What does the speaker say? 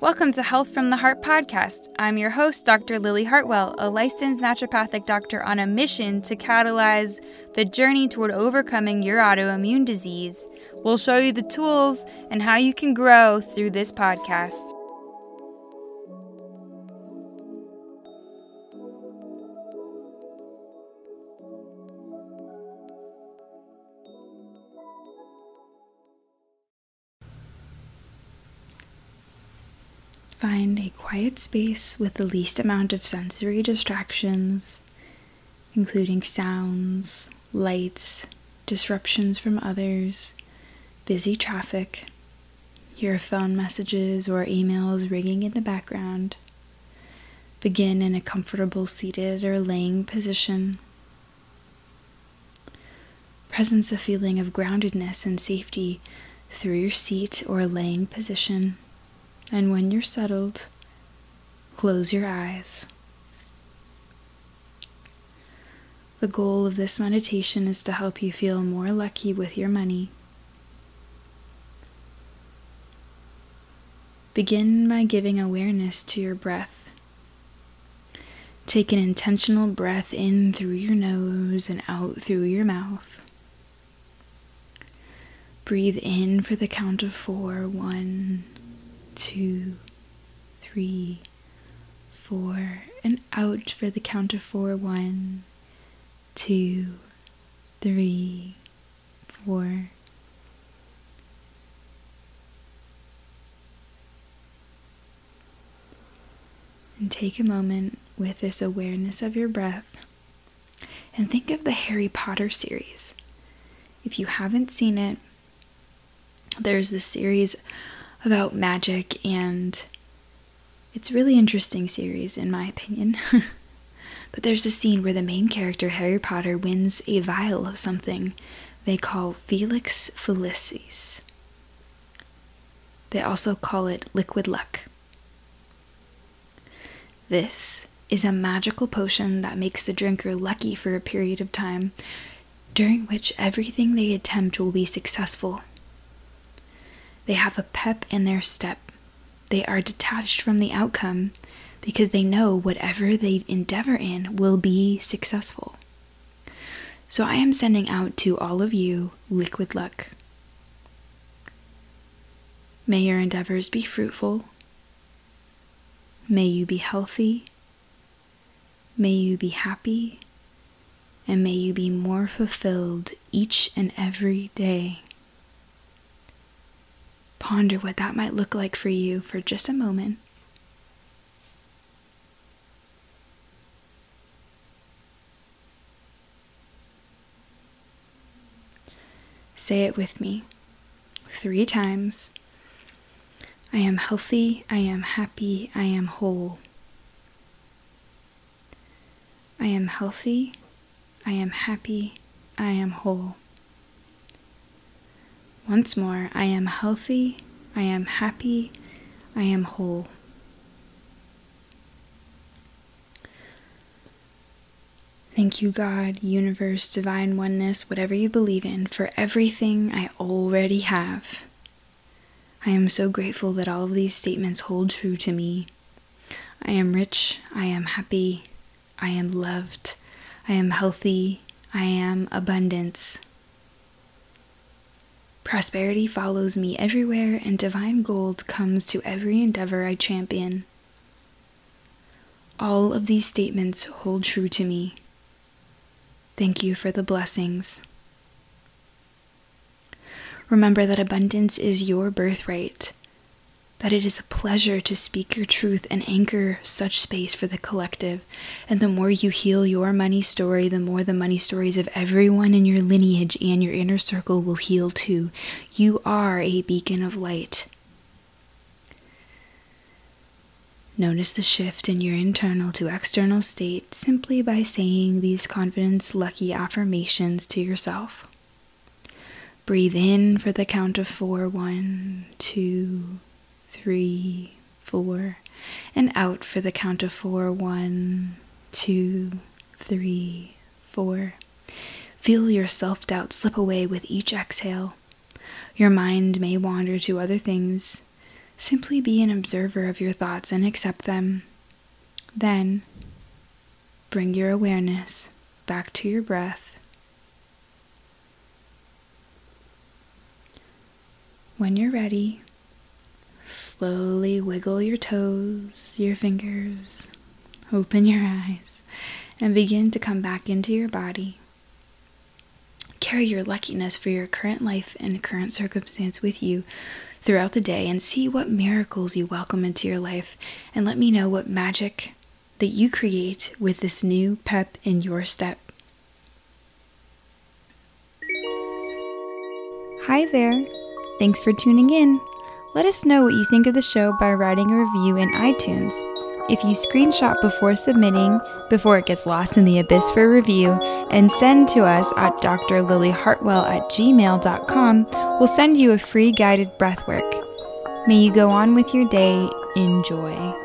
Welcome to Health from the Heart podcast. I'm your host, Dr. Lillea Hartwell, a licensed naturopathic doctor on a mission to catalyze the journey toward overcoming your autoimmune disease. We'll show you the tools and how you can grow through this podcast. Find a quiet space with the least amount of sensory distractions, including sounds, lights, disruptions from others, busy traffic, your phone messages or emails ringing in the background. Begin in a comfortable seated or laying position. Presence a feeling of groundedness and safety through your seat or laying position. And when you're settled, close your eyes. The goal of this meditation is to help you feel more lucky with your money. Begin by giving awareness to your breath. Take an intentional breath in through your nose and out through your mouth. Breathe in for the count of four. One, two, three, four, and out for the count of four. One, two, three, four. And take a moment with this awareness of your breath and think of the Harry Potter series. If you haven't seen it, there's this series about magic and it's a really interesting series in my opinion. but there's a scene where the main character Harry Potter wins a vial of something they call Felix Felicis. They also call it liquid luck. This is a magical potion that makes the drinker lucky for a period of time, during which everything they attempt will be successful they have a pep in their step. They are detached from the outcome because they know whatever they endeavor in will be successful. So I am sending out to all of you liquid luck. May your endeavors be fruitful. May you be healthy. May you be happy. And may you be more fulfilled each and every day. Ponder what that might look like for you for just a moment. Say it with me three times. I am healthy, I am happy, I am whole. I am healthy, I am happy, I am whole. Once more, I am healthy, I am happy, I am whole. Thank you, God, universe, divine oneness, whatever you believe in, for everything I already have. I am so grateful that all of these statements hold true to me. I am rich, I am happy, I am loved, I am healthy, I am abundance, Prosperity follows me everywhere, and divine gold comes to every endeavor I champion. All of these statements hold true to me. Thank you for the blessings. Remember that abundance is your birthright that it is a pleasure to speak your truth and anchor such space for the collective. And the more you heal your money story, the more the money stories of everyone in your lineage and your inner circle will heal too. You are a beacon of light. Notice the shift in your internal to external state simply by saying these confidence lucky affirmations to yourself. Breathe in for the count of four. One, two, three, four, and out for the count of four. One, two, three, four. Feel your self doubt slip away with each exhale. Your mind may wander to other things. Simply be an observer of your thoughts and accept them. Then, bring your awareness back to your breath. When you're ready, slowly wiggle your toes, your fingers, open your eyes, and begin to come back into your body. Carry your luckiness for your current life and current circumstance with you throughout the day and see what miracles you welcome into your life and let me know what magic that you create with this new pep in your step. Hi there. Thanks for tuning in. Let us know what you think of the show by writing a review in iTunes. If you screenshot before submitting, before it gets lost in the abyss for review, and send to us at drlilleahartwell at gmail.com, we'll send you a free guided breathwork. May you go on with your day in joy.